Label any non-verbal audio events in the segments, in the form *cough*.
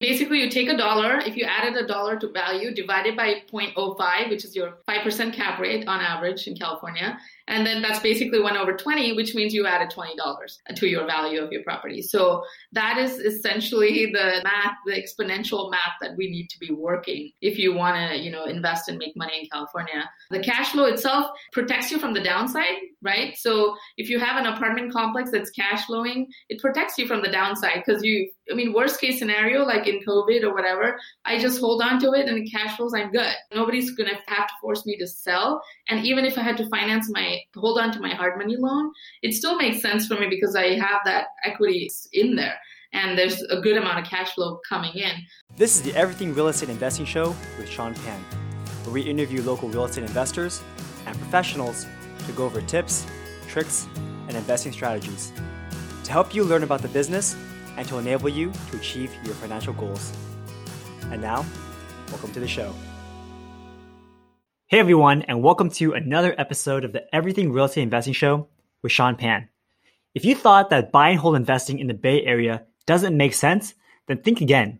Basically, you take a dollar, if you added a dollar to value, divided by 0.05, which is your 5% cap rate on average in California, and then that's basically 1 over 20, which means you added $20 to your value of your property. So that is essentially the math, the exponential math that we need to be working if you want to, you know, invest and make money in California. The cash flow itself protects you from the downside, right? So if you have an apartment complex that's cash flowing, it protects you from the downside because you, I mean, worst case scenario, like in COVID or whatever, I just hold on to it and it cash flows, I'm good. Nobody's going to have to force me to sell. And even if I had to finance my hold on to my hard money loan, it still makes sense for me because I have that equity in there and there's a good amount of cash flow coming in. This is the Everything Real Estate Investing Show with Sean Pan, where we interview local real estate investors and professionals to go over tips, tricks, and investing strategies to help you learn about the business and to enable you to achieve your financial goals. And now, welcome to the show. Hey everyone, and welcome to another episode of the Everything Real Estate Investing Show with Sean Pan. If you thought that buy and hold investing in the Bay Area doesn't make sense, then think again.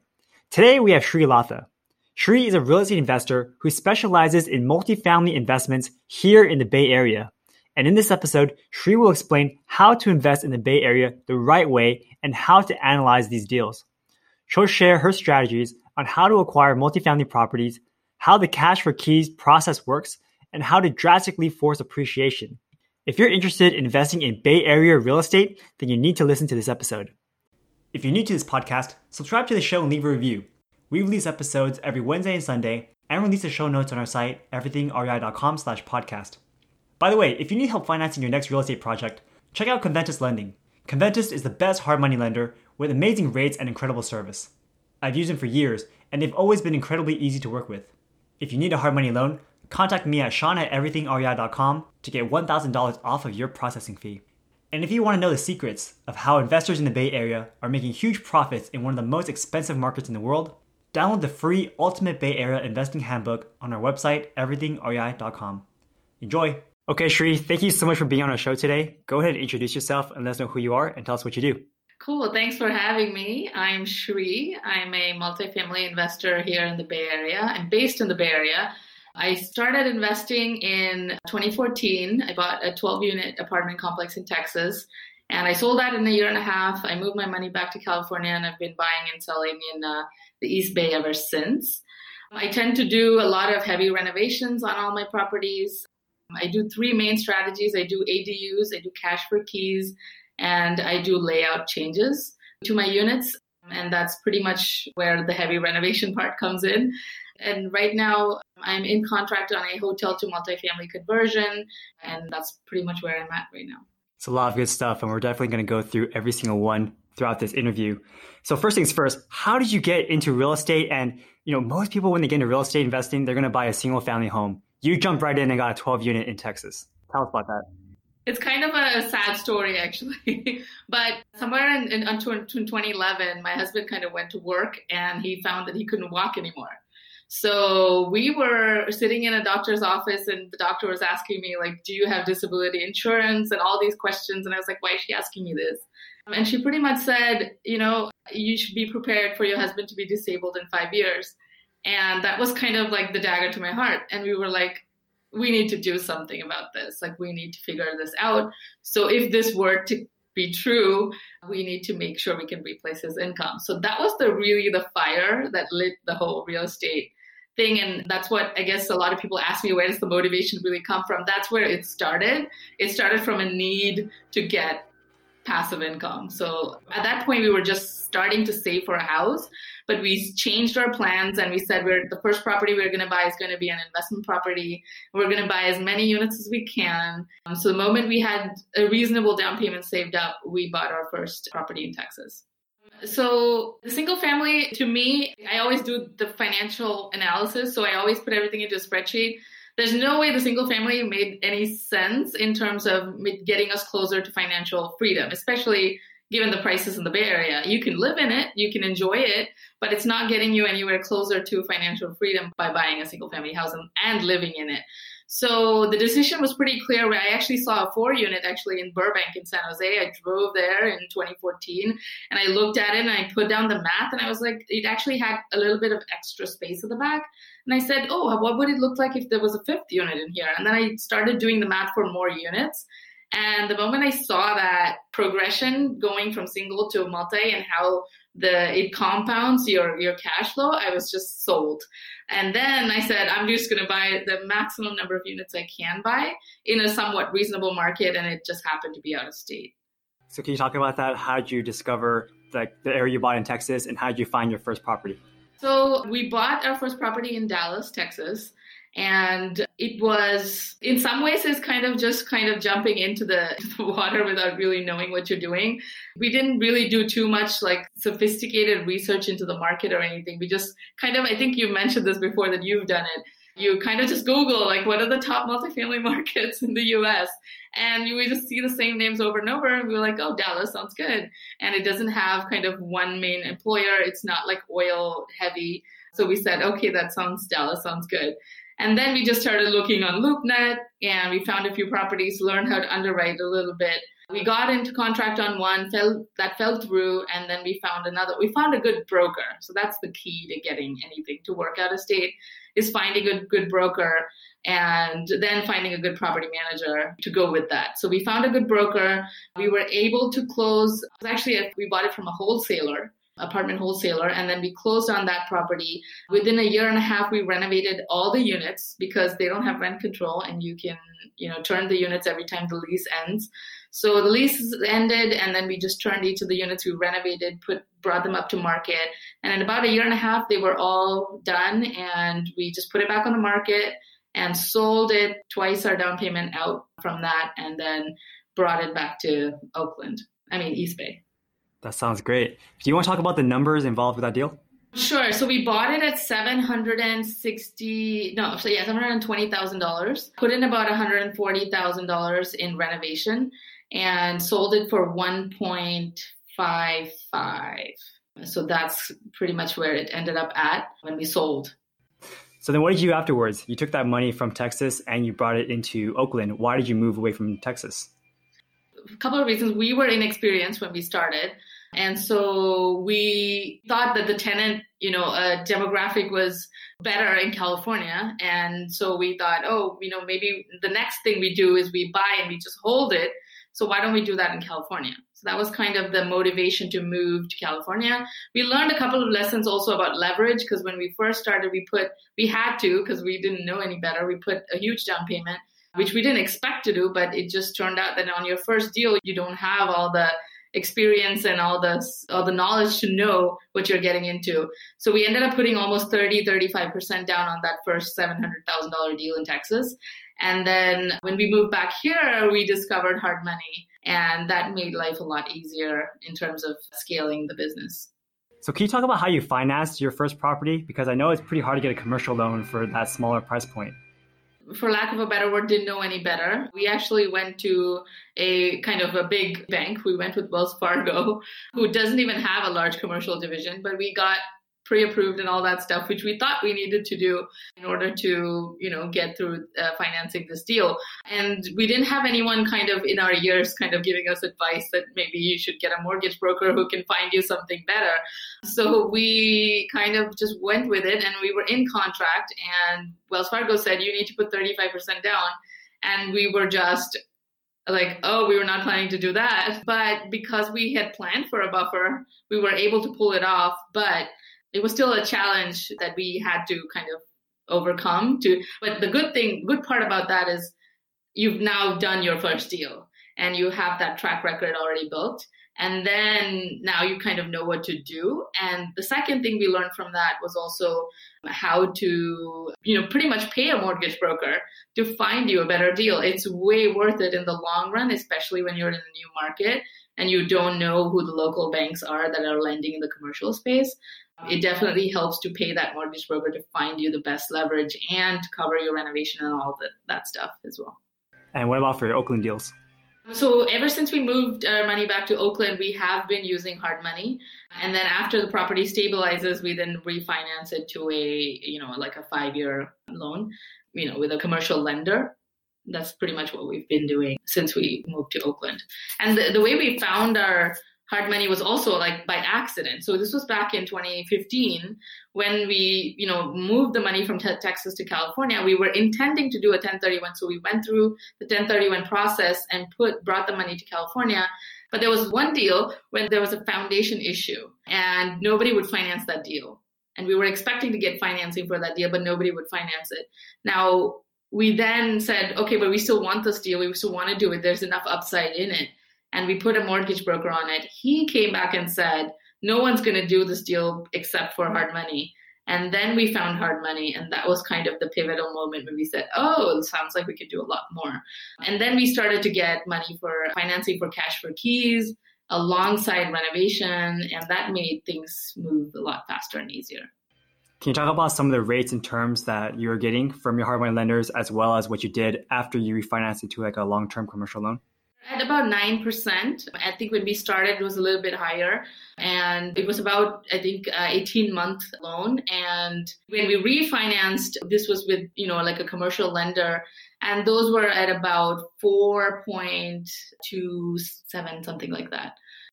Today we have Shri Latha. Shri is a real estate investor who specializes in multifamily investments here in the Bay Area. And in this episode, Shri will explain how to invest in the Bay Area the right way and how to analyze these deals. She'll share her strategies on how to acquire multifamily properties how the cash for keys process works, and how to drastically force appreciation. If you're interested in investing in Bay Area real estate, then you need to listen to this episode. If you're new to this podcast, subscribe to the show and leave a review. We release episodes every Wednesday and Sunday and release the show notes on our site, everythingrei.com slash podcast. By the way, if you need help financing your next real estate project, check out Conventus Lending. Conventus is the best hard money lender with amazing rates and incredible service. I've used them for years, and they've always been incredibly easy to work with. If you need a hard money loan, contact me at sean at everythingrei.com to get $1,000 off of your processing fee. And if you want to know the secrets of how investors in the Bay Area are making huge profits in one of the most expensive markets in the world, download the free Ultimate Bay Area Investing Handbook on our website, everythingrei.com. Enjoy! Okay, Shri, thank you so much for being on our show today. Go ahead and introduce yourself and let us know who you are and tell us what you do. Cool. Thanks for having me. I'm Shri. I'm a multifamily investor here in the Bay Area. I'm based in the Bay Area. I started investing in 2014. I bought a 12 unit apartment complex in Texas and I sold that in a year and a half. I moved my money back to California and I've been buying and selling in uh, the East Bay ever since. I tend to do a lot of heavy renovations on all my properties. I do three main strategies. I do ADUs, I do cash for keys, and I do layout changes to my units. And that's pretty much where the heavy renovation part comes in. And right now, I'm in contract on a hotel to multifamily conversion, and that's pretty much where I'm at right now. It's a lot of good stuff, and we're definitely going to go through every single one throughout this interview. So first things first, how did you get into real estate? And you know, most people when they get into real estate investing, they're going to buy a single family home. You jumped right in and got a 12 unit in Texas. Tell us about that. It's kind of a sad story, actually. *laughs* but somewhere in, in, in 2011, my husband kind of went to work and he found that he couldn't walk anymore. So we were sitting in a doctor's office, and the doctor was asking me, like, do you have disability insurance? And all these questions. And I was like, why is she asking me this? And she pretty much said, you know, you should be prepared for your husband to be disabled in five years. And that was kind of like the dagger to my heart. And we were like, we need to do something about this. Like, we need to figure this out. So, if this were to be true, we need to make sure we can replace his income. So, that was the really the fire that lit the whole real estate thing. And that's what I guess a lot of people ask me where does the motivation really come from? That's where it started. It started from a need to get passive income. So at that point, we were just starting to save for a house, but we changed our plans and we said we're the first property we're going to buy is going to be an investment property. We're going to buy as many units as we can. Um, so the moment we had a reasonable down payment saved up, we bought our first property in Texas. So the single family, to me, I always do the financial analysis. So I always put everything into a spreadsheet there's no way the single family made any sense in terms of getting us closer to financial freedom, especially given the prices in the Bay Area. You can live in it, you can enjoy it, but it's not getting you anywhere closer to financial freedom by buying a single family house and, and living in it. So the decision was pretty clear. I actually saw a four unit actually in Burbank in San Jose. I drove there in 2014 and I looked at it and I put down the math and I was like, it actually had a little bit of extra space at the back. And I said, oh, what would it look like if there was a fifth unit in here? And then I started doing the math for more units. And the moment I saw that progression going from single to multi and how the it compounds your your cash flow, I was just sold. And then I said, I'm just going to buy the maximum number of units I can buy in a somewhat reasonable market, and it just happened to be out of state. So, can you talk about that? How did you discover like the area you bought in Texas, and how did you find your first property? So, we bought our first property in Dallas, Texas. And it was, in some ways, is kind of just kind of jumping into the, *laughs* the, water without really knowing what you're doing. We didn't really do too much like sophisticated research into the market or anything. We just kind of, I think you mentioned this before that you've done it. You kind of just Google like what are the top multifamily *laughs* markets in the US and you just see the same names over and over and we were like oh dallas sounds good and it doesn't have kind of one main employer it's not like oil heavy so we said okay that sounds dallas sounds good and then we just started looking on LoopNet and we found a few properties, learned how to underwrite a little bit. We got into contract on one, fell, that fell through, and then we found another. We found a good broker. So that's the key to getting anything to work out of state is finding a good broker and then finding a good property manager to go with that. So we found a good broker. We were able to close. Actually, we bought it from a wholesaler apartment wholesaler and then we closed on that property. Within a year and a half we renovated all the units because they don't have rent control and you can you know turn the units every time the lease ends. So the lease ended and then we just turned each of the units we renovated put brought them up to market. And in about a year and a half they were all done and we just put it back on the market and sold it twice our down payment out from that and then brought it back to oakland i mean east bay that sounds great. Do you want to talk about the numbers involved with that deal? Sure. So we bought it at seven hundred and sixty. No, so yeah, seven hundred twenty thousand dollars. Put in about one hundred forty thousand dollars in renovation, and sold it for one point five five. So that's pretty much where it ended up at when we sold. So then, what did you do afterwards? You took that money from Texas and you brought it into Oakland. Why did you move away from Texas? A couple of reasons. We were inexperienced when we started. And so we thought that the tenant, you know, uh, demographic was better in California. And so we thought, oh, you know, maybe the next thing we do is we buy and we just hold it. So why don't we do that in California? So that was kind of the motivation to move to California. We learned a couple of lessons also about leverage because when we first started, we put, we had to because we didn't know any better. We put a huge down payment, which we didn't expect to do, but it just turned out that on your first deal, you don't have all the experience and all the all the knowledge to know what you're getting into. So we ended up putting almost 30 35% down on that first $700,000 deal in Texas. And then when we moved back here, we discovered hard money and that made life a lot easier in terms of scaling the business. So can you talk about how you financed your first property because I know it's pretty hard to get a commercial loan for that smaller price point for lack of a better word, didn't know any better. We actually went to a kind of a big bank. We went with Wells Fargo, who doesn't even have a large commercial division, but we got pre-approved and all that stuff, which we thought we needed to do in order to, you know, get through uh, financing this deal. And we didn't have anyone kind of in our ears kind of giving us advice that maybe you should get a mortgage broker who can find you something better. So we kind of just went with it and we were in contract and Wells Fargo said you need to put 35% down. And we were just like, oh, we were not planning to do that. But because we had planned for a buffer, we were able to pull it off. But it was still a challenge that we had to kind of overcome to but the good thing good part about that is you've now done your first deal and you have that track record already built. And then now you kind of know what to do. And the second thing we learned from that was also how to you know pretty much pay a mortgage broker to find you a better deal. It's way worth it in the long run especially when you're in a new market and you don't know who the local banks are that are lending in the commercial space it definitely helps to pay that mortgage broker to find you the best leverage and cover your renovation and all the, that stuff as well. And what about for your Oakland deals? So ever since we moved our money back to Oakland, we have been using hard money. And then after the property stabilizes, we then refinance it to a, you know, like a five year loan. you know, with a commercial lender. That's pretty much what we've been doing since we moved to Oakland. And the, the way we found our hard money was also like by accident. So this was back in 2015 when we, you know, moved the money from te- Texas to California. We were intending to do a 1031, so we went through the 1031 process and put brought the money to California. But there was one deal when there was a foundation issue and nobody would finance that deal. And we were expecting to get financing for that deal, but nobody would finance it. Now, we then said, okay, but we still want this deal. We still want to do it. There's enough upside in it and we put a mortgage broker on it. He came back and said, no one's going to do this deal except for hard money. And then we found hard money, and that was kind of the pivotal moment when we said, oh, it sounds like we could do a lot more. And then we started to get money for financing for cash for keys alongside renovation, and that made things move a lot faster and easier. Can you talk about some of the rates and terms that you're getting from your hard money lenders, as well as what you did after you refinanced into like a long term commercial loan? At about 9%. I think when we started, it was a little bit higher. And it was about, I think, uh, 18 month loan. And when we refinanced, this was with, you know, like a commercial lender. And those were at about 4.27, something like that.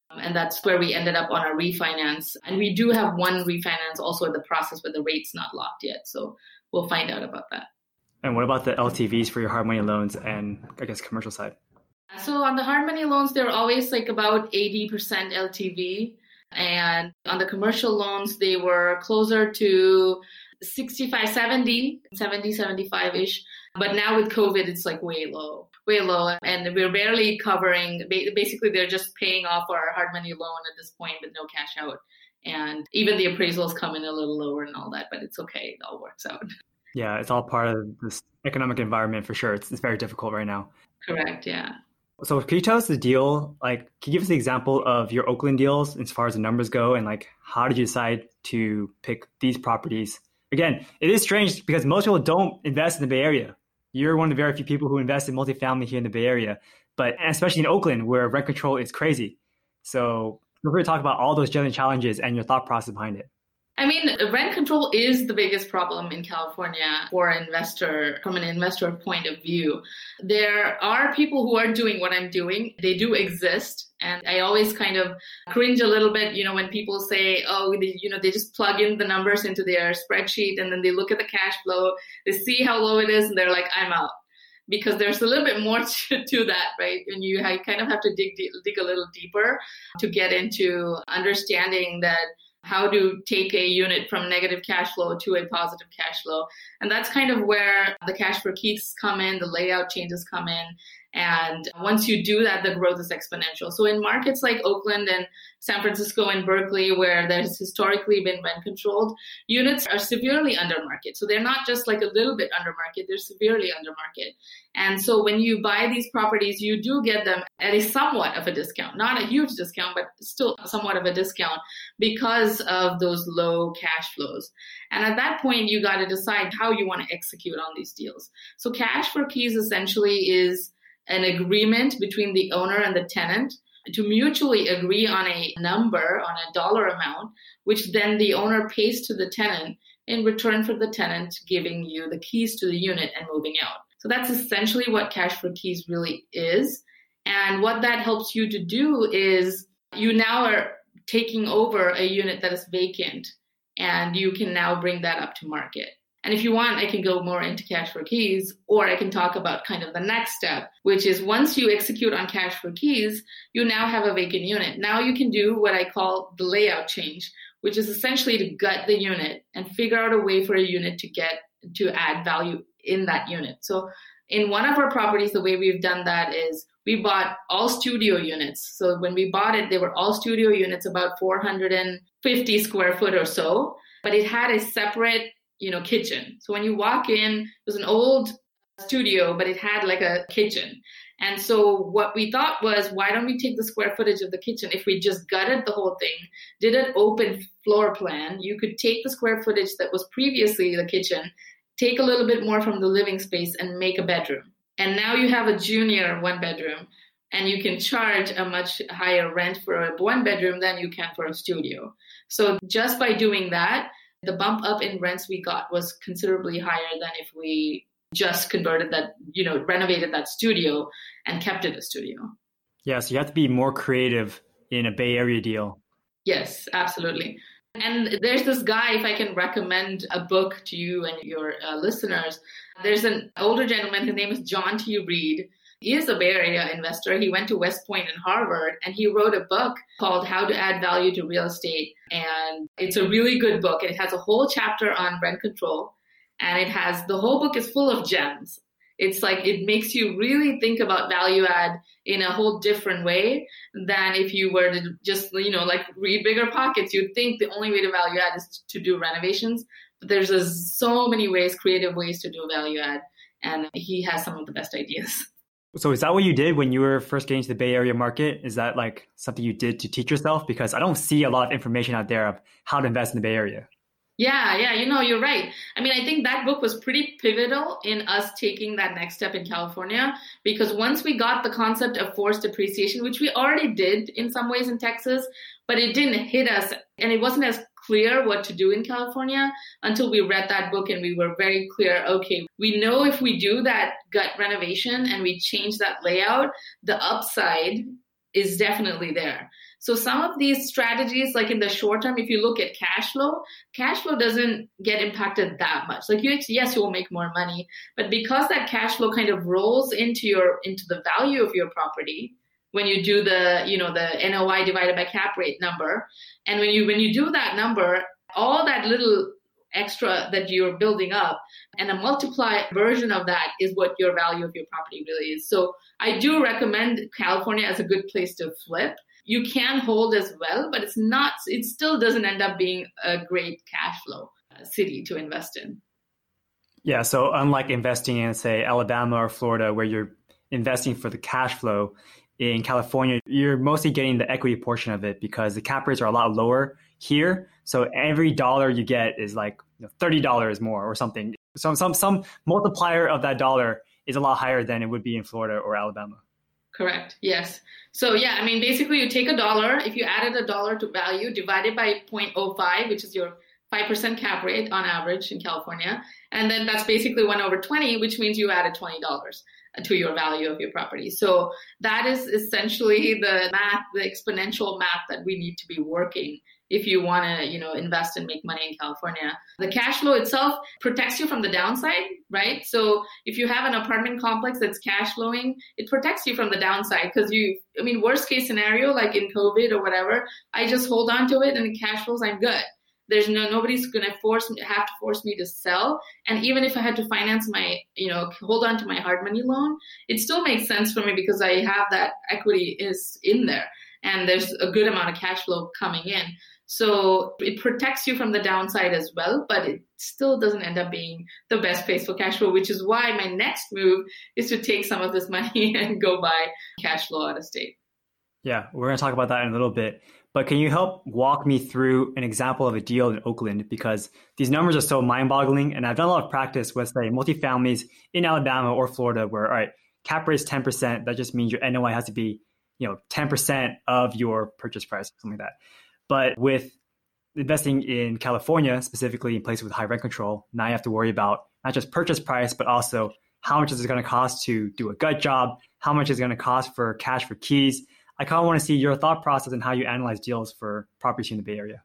And that's where we ended up on our refinance. And we do have one refinance also in the process, but the rate's not locked yet. So we'll find out about that. And what about the LTVs for your hard money loans and I guess commercial side? So on the hard money loans, they're always like about 80% LTV. And on the commercial loans, they were closer to 65, 70, 70, 75 ish. But now with COVID, it's like way low, way low. And we're barely covering, basically, they're just paying off our hard money loan at this point with no cash out. And even the appraisals come in a little lower and all that, but it's okay. It all works out. Yeah, it's all part of this economic environment for sure. It's, it's very difficult right now. Correct. Yeah. So can you tell us the deal? Like, can you give us the example of your Oakland deals as far as the numbers go, and like how did you decide to pick these properties? Again, it is strange because most people don't invest in the Bay Area. You're one of the very few people who invest in multifamily here in the Bay Area, but especially in Oakland where rent control is crazy. So we're going to talk about all those general challenges and your thought process behind it. I mean, rent control is the biggest problem in California for an investor, from an investor point of view. There are people who are doing what I'm doing. They do exist. And I always kind of cringe a little bit, you know, when people say, oh, they, you know, they just plug in the numbers into their spreadsheet and then they look at the cash flow, they see how low it is, and they're like, I'm out because there's a little bit more *laughs* to, to that, right? And you kind of have to dig dig a little deeper to get into understanding that how to take a unit from negative cash flow to a positive cash flow. And that's kind of where the cash for keys come in, the layout changes come in, and once you do that, the growth is exponential. So in markets like Oakland and San Francisco and Berkeley, where there's historically been rent controlled, units are severely under market. So they're not just like a little bit under market, they're severely under market. And so when you buy these properties, you do get them at a somewhat of a discount, not a huge discount, but still somewhat of a discount because of those low cash flows. And at that point, you got to decide how you want to execute on these deals. So cash for keys essentially is an agreement between the owner and the tenant to mutually agree on a number, on a dollar amount, which then the owner pays to the tenant in return for the tenant giving you the keys to the unit and moving out. So that's essentially what cash for keys really is. And what that helps you to do is you now are taking over a unit that is vacant and you can now bring that up to market. And if you want, I can go more into cash for keys, or I can talk about kind of the next step, which is once you execute on cash for keys, you now have a vacant unit. Now you can do what I call the layout change, which is essentially to gut the unit and figure out a way for a unit to get to add value in that unit. So in one of our properties, the way we've done that is we bought all studio units. So when we bought it, they were all studio units, about 450 square foot or so, but it had a separate you know, kitchen. So when you walk in, it was an old studio, but it had like a kitchen. And so what we thought was, why don't we take the square footage of the kitchen? If we just gutted the whole thing, did an open floor plan, you could take the square footage that was previously the kitchen, take a little bit more from the living space and make a bedroom. And now you have a junior one bedroom and you can charge a much higher rent for a one bedroom than you can for a studio. So just by doing that, the bump up in rents we got was considerably higher than if we just converted that, you know, renovated that studio and kept it a studio. Yeah, so you have to be more creative in a Bay Area deal. Yes, absolutely. And there's this guy, if I can recommend a book to you and your uh, listeners, there's an older gentleman, his name is John T. Reed. He is a Bay Area investor. He went to West Point and Harvard, and he wrote a book called How to Add Value to Real Estate. And it's a really good book. It has a whole chapter on rent control, and it has the whole book is full of gems. It's like it makes you really think about value add in a whole different way than if you were to just, you know, like read BiggerPockets. You'd think the only way to value add is to do renovations. But there's a, so many ways, creative ways to do value add. And he has some of the best ideas. *laughs* So is that what you did when you were first getting to the Bay Area market? Is that like something you did to teach yourself? Because I don't see a lot of information out there of how to invest in the Bay Area. Yeah, yeah, you know, you're right. I mean, I think that book was pretty pivotal in us taking that next step in California because once we got the concept of forced appreciation, which we already did in some ways in Texas, but it didn't hit us and it wasn't as clear what to do in California until we read that book and we were very clear okay, we know if we do that gut renovation and we change that layout, the upside is definitely there. So some of these strategies, like in the short term, if you look at cash flow, cash flow doesn't get impacted that much. Like you, yes, you will make more money, but because that cash flow kind of rolls into your into the value of your property, when you do the you know the NOI divided by cap rate number, and when you when you do that number, all that little extra that you're building up and a multiply version of that is what your value of your property really is. So i do recommend california as a good place to flip. You can hold as well but it's not it still doesn't end up being a great cash flow uh, city to invest in. Yeah so unlike investing in say alabama or florida where you're investing for the cash flow in California, you're mostly getting the equity portion of it because the cap rates are a lot lower here. So every dollar you get is like you know, thirty dollars more or something. Some some some multiplier of that dollar is a lot higher than it would be in Florida or Alabama. Correct. Yes. So yeah, I mean, basically, you take a dollar. If you added a dollar to value, divided by 0.05, which is your 5% cap rate on average in California. And then that's basically 1 over 20, which means you added $20 to your value of your property. So that is essentially the math, the exponential math that we need to be working if you want to, you know, invest and make money in California. The cash flow itself protects you from the downside, right? So if you have an apartment complex that's cash flowing, it protects you from the downside because you, I mean, worst case scenario, like in COVID or whatever, I just hold on to it and the cash flows, I'm good there's no nobody's gonna force me have to force me to sell. And even if i had to finance my you know hold on to my hard money loan it still makes sense for me because i have that equity is in there. And there's a good amount of cash flow coming in. So it protects you from the downside as well but it still doesn't end up being the best place for cash flow which is why my next move is to take some of this *laughs* money and go buy cash flow out of state. Yeah we're going to talk about that in a little bit but can you help walk me through an example of a deal in Oakland? Because these numbers are so mind boggling. And I've done a lot of practice with, say, multifamilies in Alabama or Florida where, all right, cap rate is 10%. That just means your NOI has to be, you know, 10% of your purchase price, something like that. But with investing in California, specifically in places with high rent control, now you have to worry about not just purchase price, but also how much is it going to cost to do a gut job? How much is it going to cost for cash for keys? I kind of want to see your thought process and how you analyze deals for properties in the Bay Area.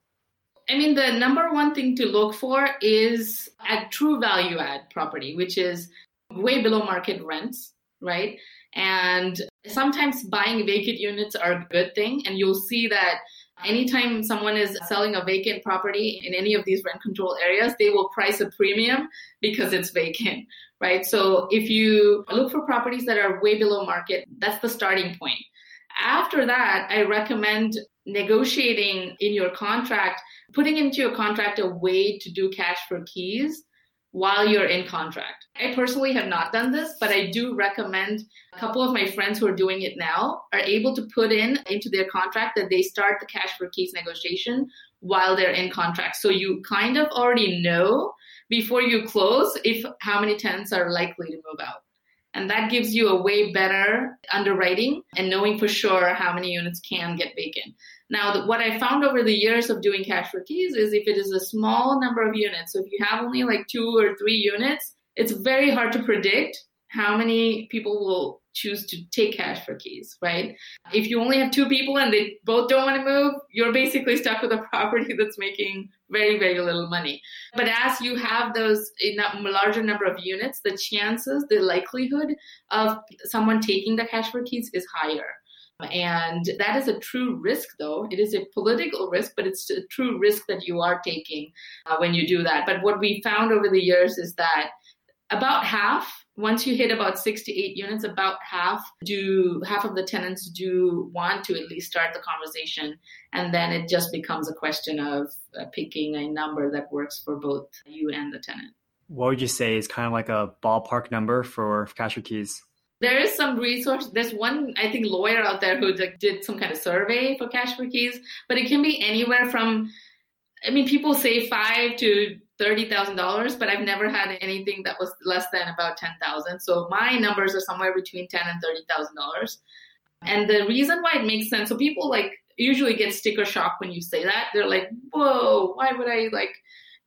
I mean, the number one thing to look for is a true value add property, which is way below market rents, right? And sometimes buying vacant units are a good thing. And you'll see that anytime someone is selling a vacant property in any of these rent control areas, they will price a premium because it's vacant, right? So if you look for properties that are way below market, that's the starting point. After that, I recommend negotiating in your contract, putting into your contract a way to do cash for keys while you're in contract. I personally have not done this, but I do recommend a couple of my friends who are doing it now are able to put in into their contract that they start the cash for keys negotiation while they're in contract. So you kind of already know before you close if how many tenants are likely to move out. And that gives you a way better underwriting and knowing for sure how many units can get vacant. Now, what I found over the years of doing cash for keys is if it is a small number of units, so if you have only like two or three units, it's very hard to predict how many people will choose to take cash for keys, right? If you only have two people and they both don't want to move, you're basically stuck with a property *laughs* that's making very, very little money. But as you have those in a larger number of units, the chances, the likelihood of someone taking the cash for keys is higher. And that is a true risk, though. It is a political risk, but it's a true risk that you are taking uh, when you do that. But what we found over the years is that about half once you hit about six to eight units about half do half of the tenants do want to at least start the conversation. And then it just becomes a question of uh, picking a number that works for both you and the tenant. What would you say is kind of like a ballpark number for cash for keys? There is some resource there's one i think lawyer out there who did some kind of survey for cash for keys but it can be anywhere from i mean people say five to $30,000, but I've never had anything that was less than about 10,000. So my numbers are somewhere between 10 and $30,000. And the reason why it makes sense, so people like usually get sticker shock when you say that. They're like, whoa, why would I like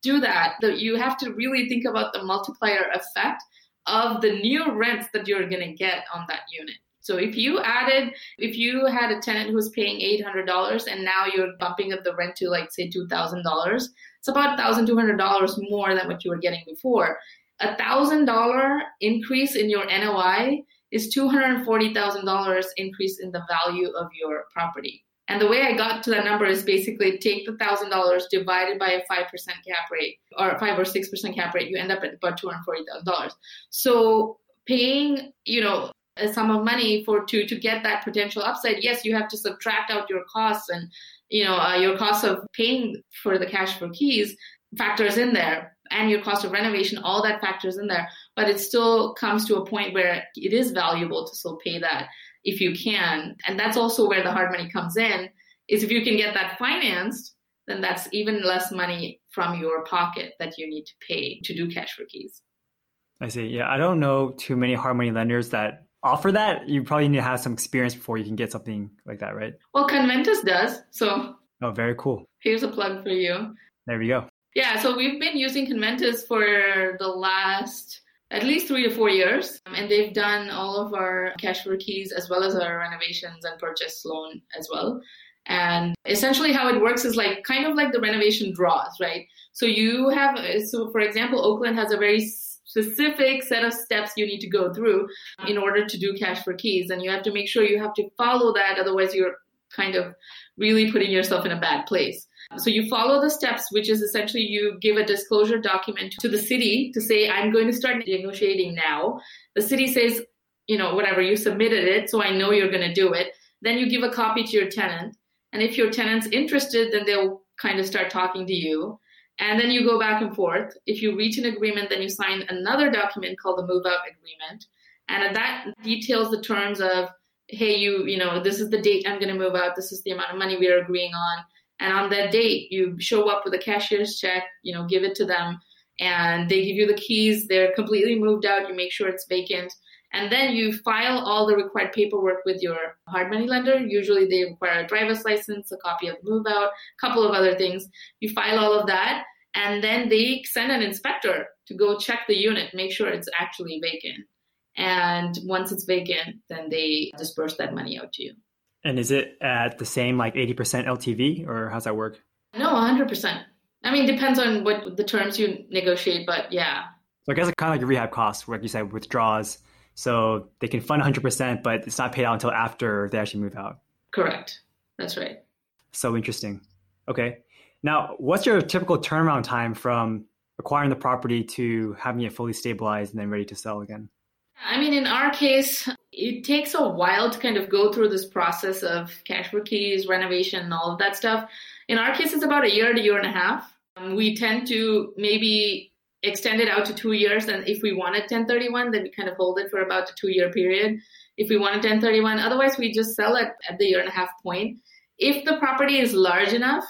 do that? You have to really think about the multiplier effect of the new rents that you're going to get on that unit. So if you added, if you had a tenant who's paying $800 and now you're bumping up the rent to like say $2,000, it's about $1,200 more than what you were getting before. A $1,000 increase in your NOI is $240,000 increase in the value of your property. And the way I got to that number is basically take the thousand dollars divided by a five percent cap rate or five or six percent cap rate, you end up at about two hundred forty thousand dollars. So paying, you know, a sum of money for to to get that potential upside yes you have to subtract out your costs and you know uh, your cost of paying for the cash for keys factors in there and your cost of renovation all that factors in there. But it still comes to a point where it is valuable to still pay that if you can. And that's also where the hard money comes in is if you can get that financed then that's even less money from your pocket that you need to pay to do cash for keys. I see. Yeah, I don't know too many hard money lenders that offer that, you probably need to have some experience before you can get something like that, right? Well, Conventus does. So. Oh, very cool. Here's a plug for you. There we go. Yeah, so we've been using Conventus for the last at least three to four years, and they've done all of our cash for keys as well as our renovations and purchase loan as well. And essentially, how it works is like kind of like the renovation draws, right? So you have, so for example, Oakland has a very specific set of steps you need to go through in order to do cash for keys. And you have to make sure you have to follow that, otherwise, you're kind of really putting yourself in a bad place. So you follow the steps, which is essentially you give a disclosure document to the city to say, I'm going to start negotiating now. The city says, you know, whatever, you submitted it, so I know you're going to do it. Then you give a copy to your tenant. And if your tenant's interested, then they'll kind of start talking to you. And then you go back and forth. If you reach an agreement, then you sign another document called the move out agreement. And that details the terms of, hey, you, you know, this is the date I'm going to move out. This is the amount of money we are agreeing on. And on that date, you show up with a cashier's check, you know, give it to them, and they give you the keys. They're completely moved out. You make sure it's vacant. And then you file all the required paperwork with your hard money lender. Usually they require a driver's license, a copy of the move out, a couple of other things. You file all of that, and then they send an inspector to go check the unit, make sure it's actually vacant. And once it's vacant, then they disperse that money out to you. And is it at the same like 80% LTV or how's that work? No, 100%. I mean, depends on what the terms you negotiate, but yeah. So I guess it's kind of like a rehab cost, like you said, withdraws so they can fund 100%, but it's not paid out until after they actually move out. Correct. That's right. So interesting. Okay. Now, what's your typical turnaround time from acquiring the property to having it fully stabilized and then ready to sell again? I mean, in our case, it takes a while to kind of go through this process of cash for keys, renovation, and all of that stuff. In our case, it's about a year to year and a half. Um, we tend to maybe extend it out to two years. And if we wanted 1031, then we kind of hold it for about a two year period. If we wanted 1031, otherwise we just sell it at the year and a half point. If the property is large enough,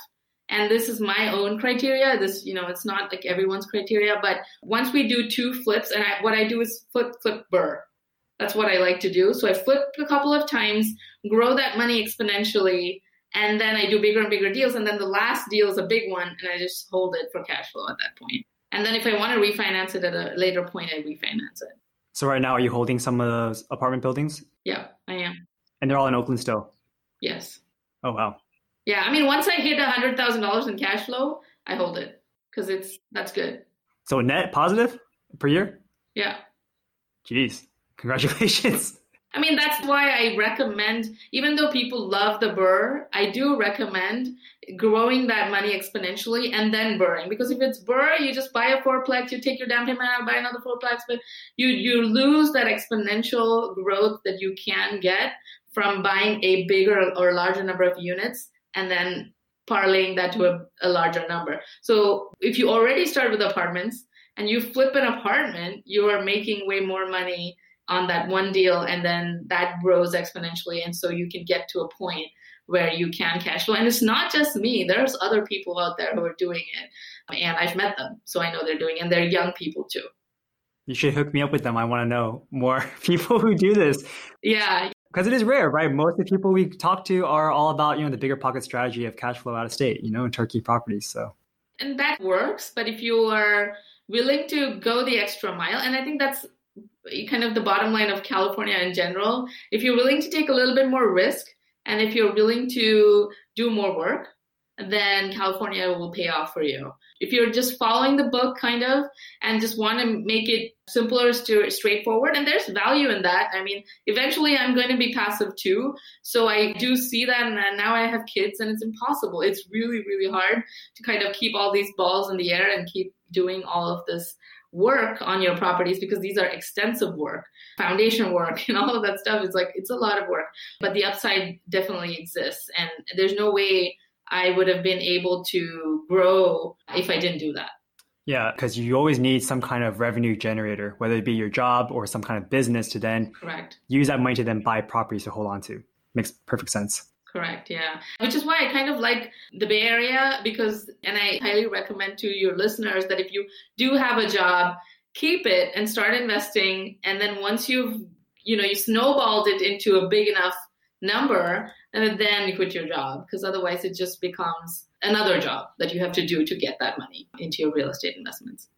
and this is my own criteria, this, you know, it's not like everyone's criteria, but once we do two flips, and I, what I do is flip, flip, BRRRR. That's what I like to do. So I flip a couple of times, grow that money exponentially, and then I do bigger and bigger deals. And then the last deal is a big one, and I just hold it for cash flow at that point And then if I want to refinance it at a later point, I refinance it. So right now, are you holding some of those apartment buildings? Yeah, I am. And they're all in Oakland still? Yes. Oh, wow. Yeah, I mean, once I hit a hundred thousand dollars in cash flow, I hold it because it's that's good. So net positive per year? Yeah. Jeez, *laughs* congratulations. I mean, that's why I recommend, even though people love the BRRRR, I do recommend growing that money exponentially and then BRRRRing. Because if it's BRRRR, you just buy a fourplex, you take your down payment out, buy another fourplex, but you, you lose that exponential growth that you can get from buying a bigger or larger number of units and then parlaying that to a, a larger number. So if you already start with apartments and you flip an apartment, you are making way more money on that one deal and then that grows exponentially and so you can get to a point where you can cash flow. And it's not just me. There's other people out there who are doing it. And i've met them so i know they're doing it. And they're young people too. You should hook me up with them. I want to know more *laughs* people who do this. Yeah. Because it is rare right? Most of the people we talk to are all about you know the bigger pocket strategy of cash flow out of state you know in turnkey properties so. And that works but if you are willing to go the extra mile and i think that's kind of the bottom line of California in general. If you're willing to take a little bit more risk and if you're willing to do more work, then California will pay off for you. If you're just following the book kind of and just want to make it simpler, straightforward, and there's value in that. I mean, eventually I'm going to be passive too. So I do see that. And now I have kids and it's impossible. It's really, really hard to kind of keep all these balls in the air and keep doing all of this work on your properties because these are extensive work, foundation work, *laughs* and all of that stuff. It's like, it's a lot of work, but the upside definitely exists. And there's no way I would have been able to grow if I didn't do that. Yeah, because you always need some kind of revenue generator, whether it be your job or some kind of business to then correct use that money to then buy properties to hold on to. Makes perfect sense. Correct, yeah. Which is why I kind of like the Bay Area because, and I highly recommend to your listeners that if you do have a job, keep it and start investing. And then once you've, you know, you snowballed it into a big enough number, and then you quit your job because otherwise it just becomes another job that you have to do to get that money into your real estate investments.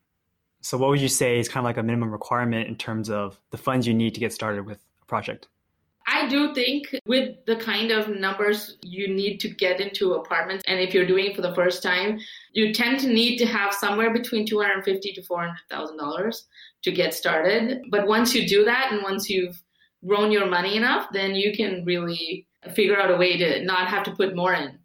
So, what would you say is kind of like a minimum requirement in terms of the funds you need to get started with a project? I do think with the kind of numbers you need to get into apartments, and if you're doing it for the first time, you tend to need to have somewhere between two hundred fifty to four hundred thousand dollars to get started. But once you do that, and once you've grown your money enough, then you can really figure out a way to not have to put more in,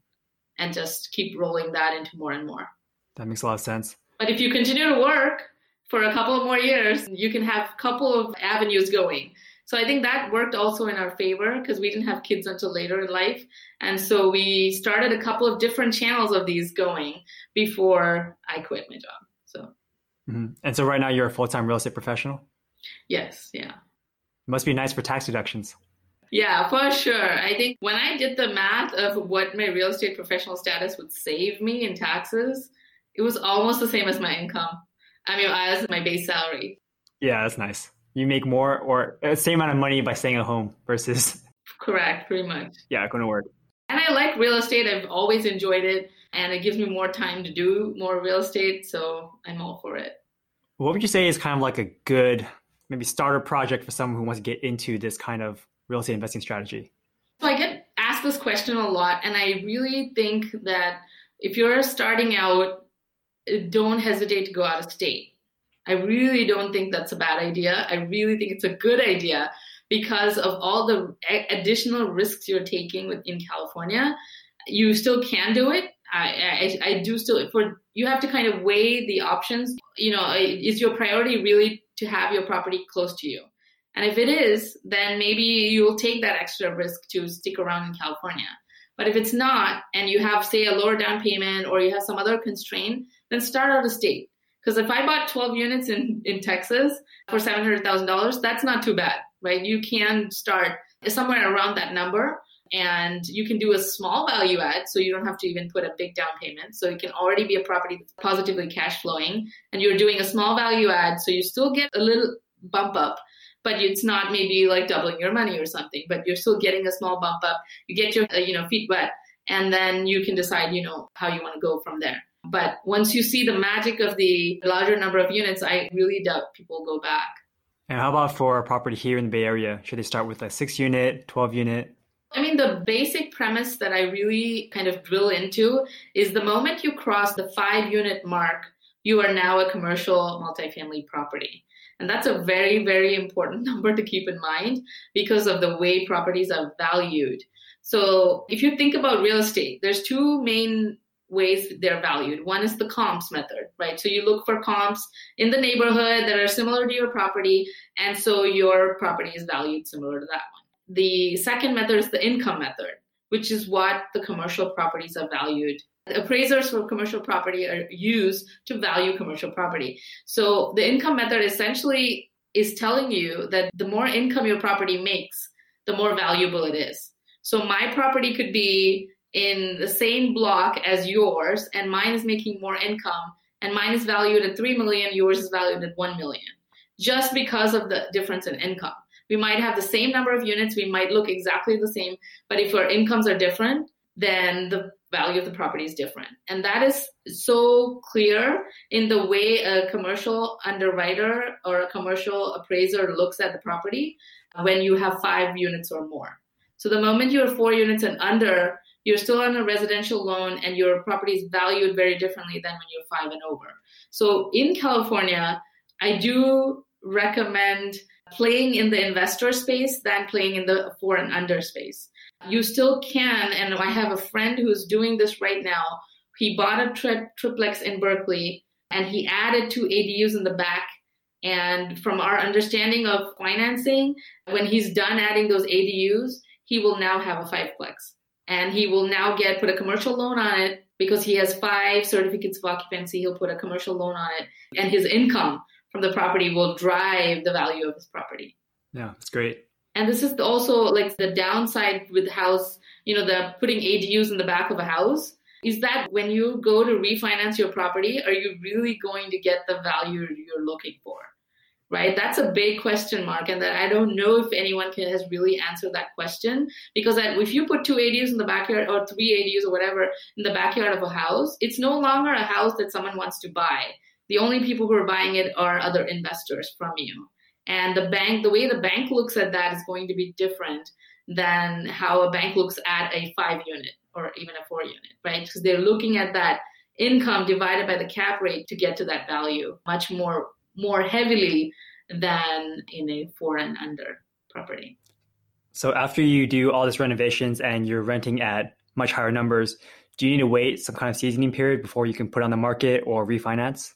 and just keep rolling that into more and more. That makes a lot of sense. But if you continue to work for a couple of more years, you can have a couple of avenues going so I think that worked also in our favor because we didn't have kids until later in life. And so we started a couple of different channels of these going before I quit my job. So. Mm-hmm. And so right now you're a full-time real estate professional? Yes, yeah. Must be nice for tax deductions. Yeah, for sure. I think when I did the math of what my real estate professional status would save me in taxes, it was almost the same as my income. I mean, as my base salary. Yeah, that's nice you make more or the same amount of money by staying at home versus *laughs* correct pretty much. Yeah going to work. And i like real estate. I've always enjoyed it and it gives me more time to do more real estate so i'm all for it. What would you say is kind of like a good maybe starter project for someone who wants to get into this kind of real estate investing strategy? So i get asked this question a lot and i really think that if you're starting out don't hesitate to go out of state I really don't think that's a bad idea. I really think it's a good idea because of all the additional risks you're taking in California. You still can do it. I, I, I do still for you have to kind of weigh the options. You know, is your priority really to have your property close to you? And if it is, then maybe you'll take that extra risk to stick around in California. But if it's not, and you have, say, a lower down payment or you have some other constraint, then start out of state. Because if I bought 12 units in, in Texas for $700,000, that's not too bad, right? You can start somewhere around that number and you can do a small value add so you don't have to even put a big down payment. So it can already be a property that's positively cash flowing and you're doing a small value add so you still get a little bump up but it's not maybe like doubling your money or something but you're still getting a small bump up you get your uh, you know feet wet and then you can decide you know how you want to go from there But once you see the magic of the larger number of units, I really doubt people go back. And how about for a property here in the Bay Area? Should they start with a six unit, 12 unit? I mean, the basic premise that I really kind of drill into is the moment you cross the five unit mark, you are now a commercial multifamily property. And that's a very, very important *laughs* number to keep in mind because of the way properties are valued. So if you think about real estate, there's two main ways they're valued. One is the comps method, right? So you look for comps in the neighborhood that are similar to your property, and so your property is valued similar to that one. The second method is the income method, which is what the commercial properties are valued. Appraisers for commercial property are used to value commercial property. So the income method essentially is telling you that the more income your property makes, the more valuable it is. So my property could be in the same block as yours and mine is making more income and mine is valued at 3 million yours is valued at 1 million. Just because of the difference in income. We might have the same number of units we might look exactly the same but if our incomes are different then the value of the property is different. And that is so clear in the way a commercial underwriter or a commercial appraiser looks at the property when you have five units or more. So the moment you're four units and under you're still on a residential loan and your property is valued very differently than when you're five and over. So in California, I do recommend playing in the investor space than playing in the four and under space. You still can, and I have a friend who's doing this right now. He bought a tri- triplex in Berkeley and he added two ADUs in the back. And from our understanding of financing, when he's done adding those ADUs, he will now have a fiveplex and he will now get put a commercial loan on it because he has five certificates of occupancy. He'll put a commercial loan on it. And his income from the property will drive the value of his property. Yeah that's great. And this is also like the downside with house you know the putting ADUs in the back of a house is that when you go to refinance your property are you really going to get the value you're looking for right? That's a big question mark, and that I don't know if anyone can, has really answered that question. Because that, if you put two ADUs in the backyard or three ADUs or whatever in the backyard of a house, it's no longer a house that someone wants to buy. The only people who are buying it are other investors from you. And the bank, the way the bank looks at that is going to be different than how a bank looks at a five unit or even a four unit, right? Because they're looking at that income divided by the cap rate to get to that value much more more heavily than in a four and under property. So after you do all this renovations and you're renting at much higher numbers, do you need to wait some kind of seasoning period before you can put on the market or refinance?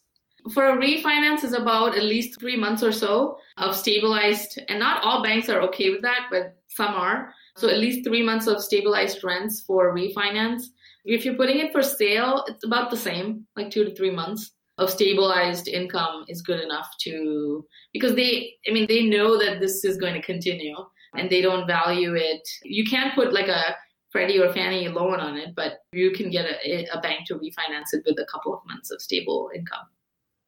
For a refinance is about at least three months or so of stabilized, and not all banks are okay with that, but some are. So at least three months of stabilized rents for refinance. If you're putting it for sale, it's about the same, like two to three months of stabilized income is good enough to because they i mean they know that this is going to continue and they don't value it. You can't put like a freddie or fannie loan on it but you can get a, a bank to refinance it with a couple of months of stable income.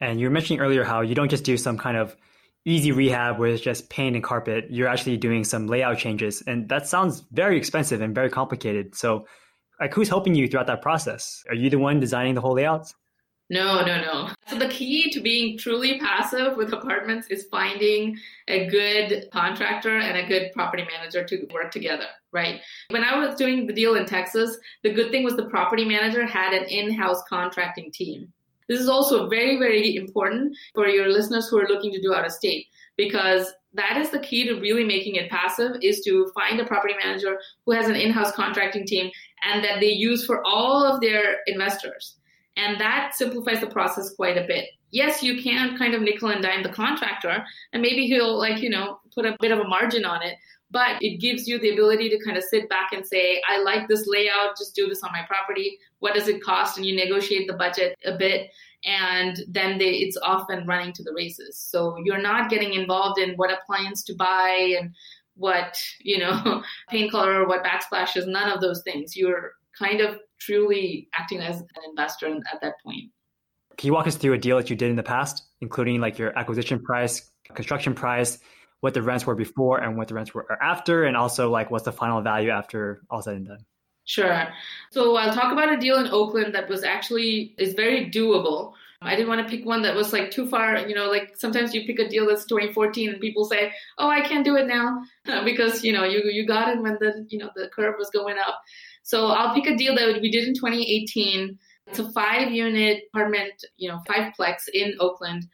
And you were mentioning earlier how you don't just do some kind of easy rehab where it's just paint and carpet. You're actually doing some layout changes. And that sounds very expensive and very complicated. So like who's helping you throughout that process? Are you the one designing the whole layouts no, no, no. So the key to being truly passive with apartments is finding a good contractor and a good property manager to work together, right? When I was doing the deal in Texas, the good thing was the property manager had an in-house contracting team. This is also very, very important for your listeners who are looking to do out of state because that is the key to really making it passive is to find a property manager who has an in-house contracting team and that they use for all of their investors and that simplifies the process quite a bit. Yes, you can kind of nickel and dime the contractor, and maybe he'll, like, you know, put a bit of a margin on it. But it gives you the ability to kind of sit back and say, I like this layout, just do this on my property. What does it cost? And you negotiate the budget a bit and then they, it's off and running to the races. So you're not getting involved in what appliance to buy and what you know *laughs* paint color or what backsplash is. None of those things. You're kind of truly acting as an investor at that point. Can you walk us through a deal that you did in the past, including like your acquisition price, construction price, what the rents were before and what the rents were after, and also like what's the final value after all said and done? Sure. So I'll talk about a deal in Oakland that was actually is very doable. I didn't want to pick one that was like too far, you know, like sometimes you pick a deal that's 2014 and people say, "Oh, I can't do it now," *laughs* because you know you you got it when the you know the curve was going up. So I'll pick a deal that we did in 2018. It's a five unit apartment, you know, five plex in Oakland.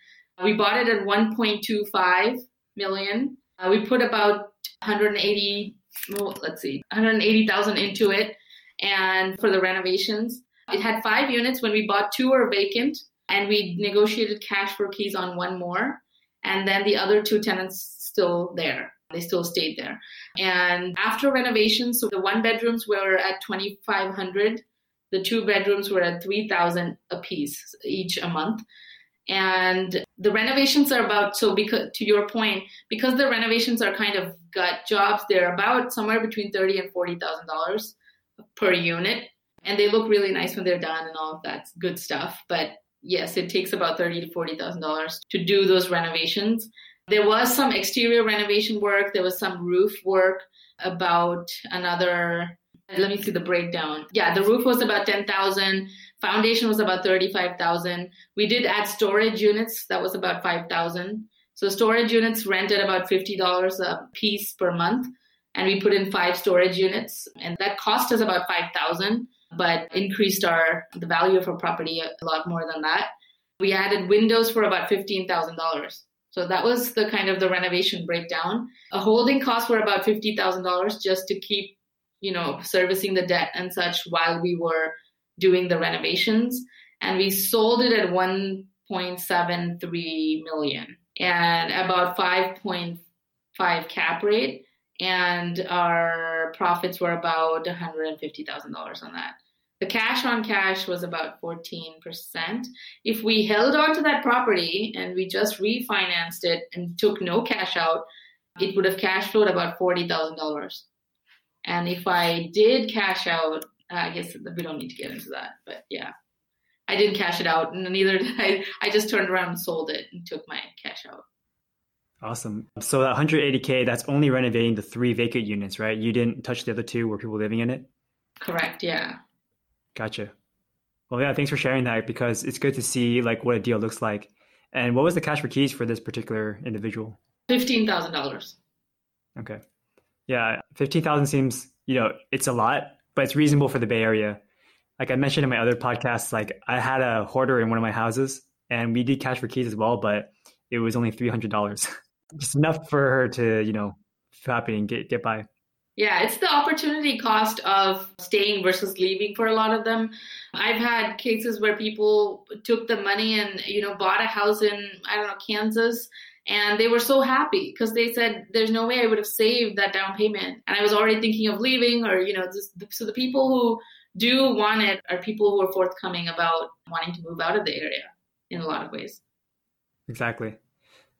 We bought it at 1.25 million. Uh, we put about 180, well, let's see, 180,000 into it, and for the renovations, it had five units. When we bought, two were vacant, and we negotiated cash for keys on one more, and then the other two tenants still there. They still stayed there. And after renovations, so the one bedrooms were at 2,500. The two bedrooms were at 3,000 a piece each a month. And the renovations are about so because to your point, because the renovations are kind of gut jobs, they're about somewhere between thirty and forty thousand dollars per unit. And they look really nice when they're done and all of that good stuff. But yes, it takes about thirty to forty thousand dollars to do those renovations. There was some exterior renovation work, there was some roof work, about another let me see the breakdown. Yeah, the roof was about 10,000, foundation was about 35,000. We did add storage units, that was about 5,000. So storage units rented about $50 a piece per month and we put in five storage units and that cost us about 5,000 but increased our the value of our property a lot more than that. We added windows for about $15,000. So that was the kind of the renovation breakdown. A holding cost were about $50,000 just to keep, you know, servicing the debt and such while we were doing the renovations. And we sold it at 1.73 million and about 5.5 cap rate. And our profits were about $150,000 on that. The cash on cash was about 14%. If we held on to that property and we just refinanced it and took no cash out, it would have cash flowed about $40,000. And if I did cash out, I guess we don't need to get into that, but yeah. I didn't cash it out, and neither did I. I just turned around and sold it and took my cash out. Awesome. So that 180k, that's only renovating the three vacant units, right? You didn't touch the other two where people living in it. Correct. Yeah. Gotcha. Well, yeah, thanks for sharing that because it's good to see like what a deal looks like. And what was the cash for keys for this particular individual? Fifteen thousand dollars. Okay. Yeah, fifteen thousand seems you know it's a lot, but it's reasonable for the Bay Area. Like I mentioned in my other podcasts, like I had a hoarder in one of my houses, and we did cash for keys as well, but it was only three hundred dollars, *laughs* just enough for her to you know happy and get get by. Yeah, it's the opportunity cost of staying versus leaving for a lot of them. I've had cases where people took the money and, you know, bought a house in, I don't know, Kansas, and they were so happy because they said, there's no way I would have saved that down payment. And I was already thinking of leaving or, you know, just, so the people who do want it are people who are forthcoming about wanting to move out of the area in a lot of ways. Exactly.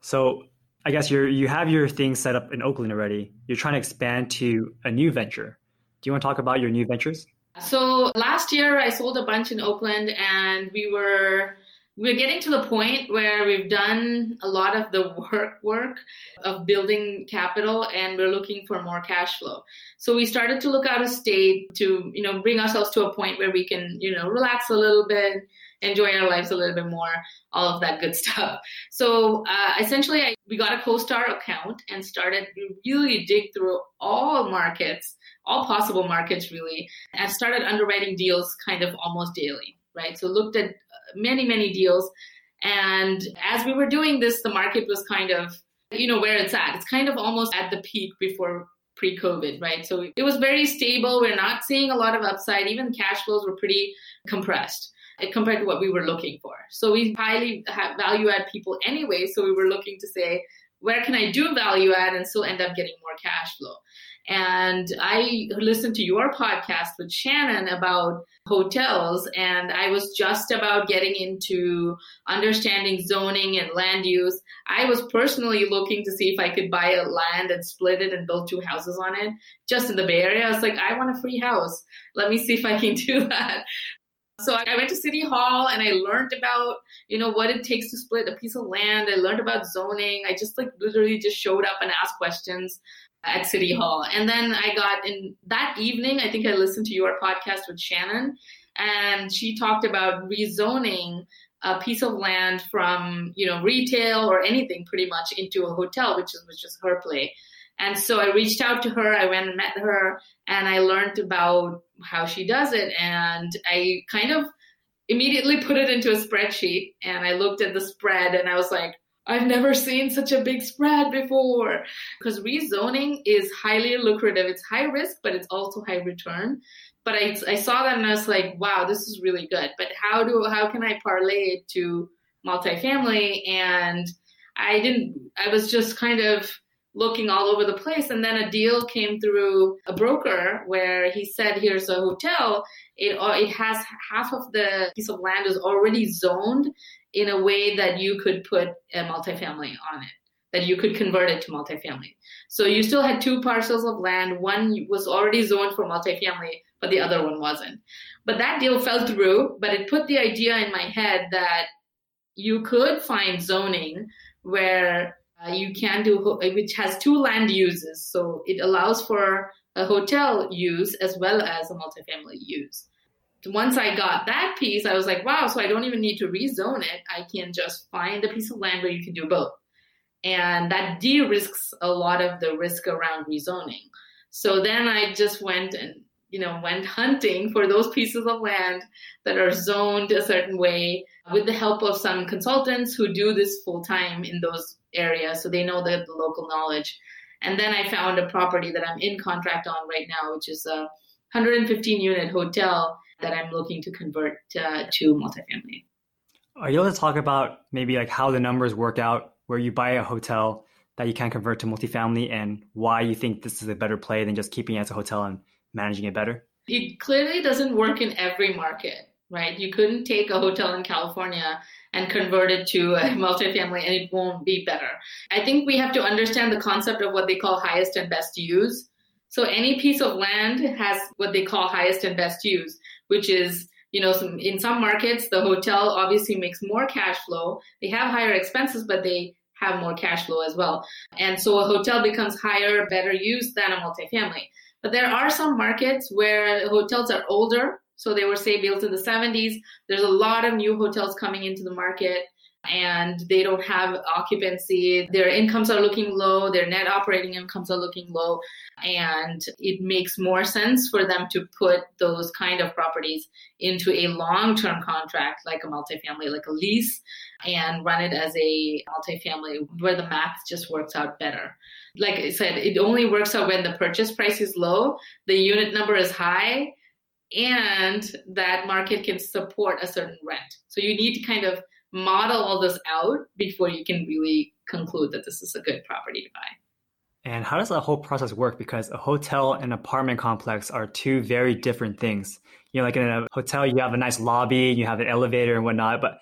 So I guess you're you have your thing set up in Oakland already. You're trying to expand to a new venture. Do you want to talk about your new ventures? So last year I sold a bunch in Oakland and we were we're getting to the point where we've done a lot of the work work of building capital and we're looking for more cash flow so we started to look out of state to you know bring ourselves to a point where we can you know relax a little bit enjoy our lives a little bit more, all of that good *laughs* stuff. So uh, essentially, I, we got a CoStar account and started really dig through all markets, all possible markets really, and started underwriting deals kind of almost daily, right? So looked at uh, many, many deals. And as we were doing this, the market was kind of, you know, where it's at. It's kind of almost at the peak before pre-COVID, right? So it was very stable. We're not seeing a lot of upside. Even cash flows were pretty compressed Uh, compared to what we were looking for. So we highly value add people anyway. So we were looking to say, where can I do value add and still end up getting more cash flow? And I listened to your podcast with Shannon about hotels, and I was just about getting into understanding zoning and land use. I was personally looking to see if I could buy a land and split it and build two houses on it just in the Bay Area. I was like, I want a free house. Let me see if I can *laughs* do that. So I went to City Hall and I learned about, you know, what it takes to split a piece of land. I learned about zoning. I just like literally just showed up and asked questions at City Hall. And then I got in that evening, I think I listened to your podcast with Shannon, and she talked about rezoning a piece of land from, you know, retail or anything pretty much into a hotel, which is which is her play. And so I reached out to her, I went and met her, and I learned about how she does it. And I kind of immediately *laughs* put it into a spreadsheet and I looked at the spread and I was like, I've never seen such a big spread before. Because rezoning is highly lucrative. It's high risk, but it's also high return. But I, I saw that and I was like, wow, this is really good. But how do how can I parlay it to multifamily? And I didn't. I was just kind of looking all over the place. And then a deal came through a broker where he said, here's a hotel. It, uh, it has half of the piece of land is already zoned in a way that you could put a multifamily on it, that you could convert it to multifamily. So you still had two parcels of land. One was already zoned for multifamily, but the other one wasn't. But that deal fell through, but it put the idea in my head that you could find zoning where uh, you can do, which has two land uses. So it allows for a hotel use as well as a multifamily use. Once I got that piece, I was like, wow, so I don't even need to rezone it. I can just find a piece of land where you can do both. And that de risks a lot of the risk around rezoning. So then I just went and you know went hunting for those pieces of land that are zoned a certain way with the help of some consultants who do this full time in those areas so they know the, the local knowledge. And then i found a property that i'm in contract on right now which is a 115 unit hotel that i'm looking to convert to, to multifamily. Are you able to talk about maybe like how the numbers work out where you buy a hotel that you can convert to multifamily and why you think this is a better play than just keeping it as a hotel and managing it better? It clearly doesn't work in every market, right? You couldn't take a hotel in California and convert it to a *laughs* multifamily and it won't be better. I think we have to understand the concept of what they call highest and best use. So any piece of land has what they call highest and best use, which is you know, some, in some markets, the hotel obviously makes more cash flow. They have higher expenses, but they have more cash flow as well. And so a hotel becomes higher, better use than a multifamily. But there are some markets where hotels are older. So they were, say, built in the 70s. There's a lot of new hotels coming into the market and they don't have occupancy. Their incomes are looking low, their net operating incomes are looking low, and it makes more sense for them to put those kind of properties into a long term contract like a multifamily, like a lease, and run it as a multifamily where the math just works out better like I said, it only works out when the purchase price is low, the unit number is high, and that market can support a certain rent. So you need to kind of model all this out before you can really conclude that this is a good property to buy. And how does that whole process work? Because a hotel and apartment complex are two very different things. You know, like in a hotel, you have a nice lobby, you have an elevator and whatnot. But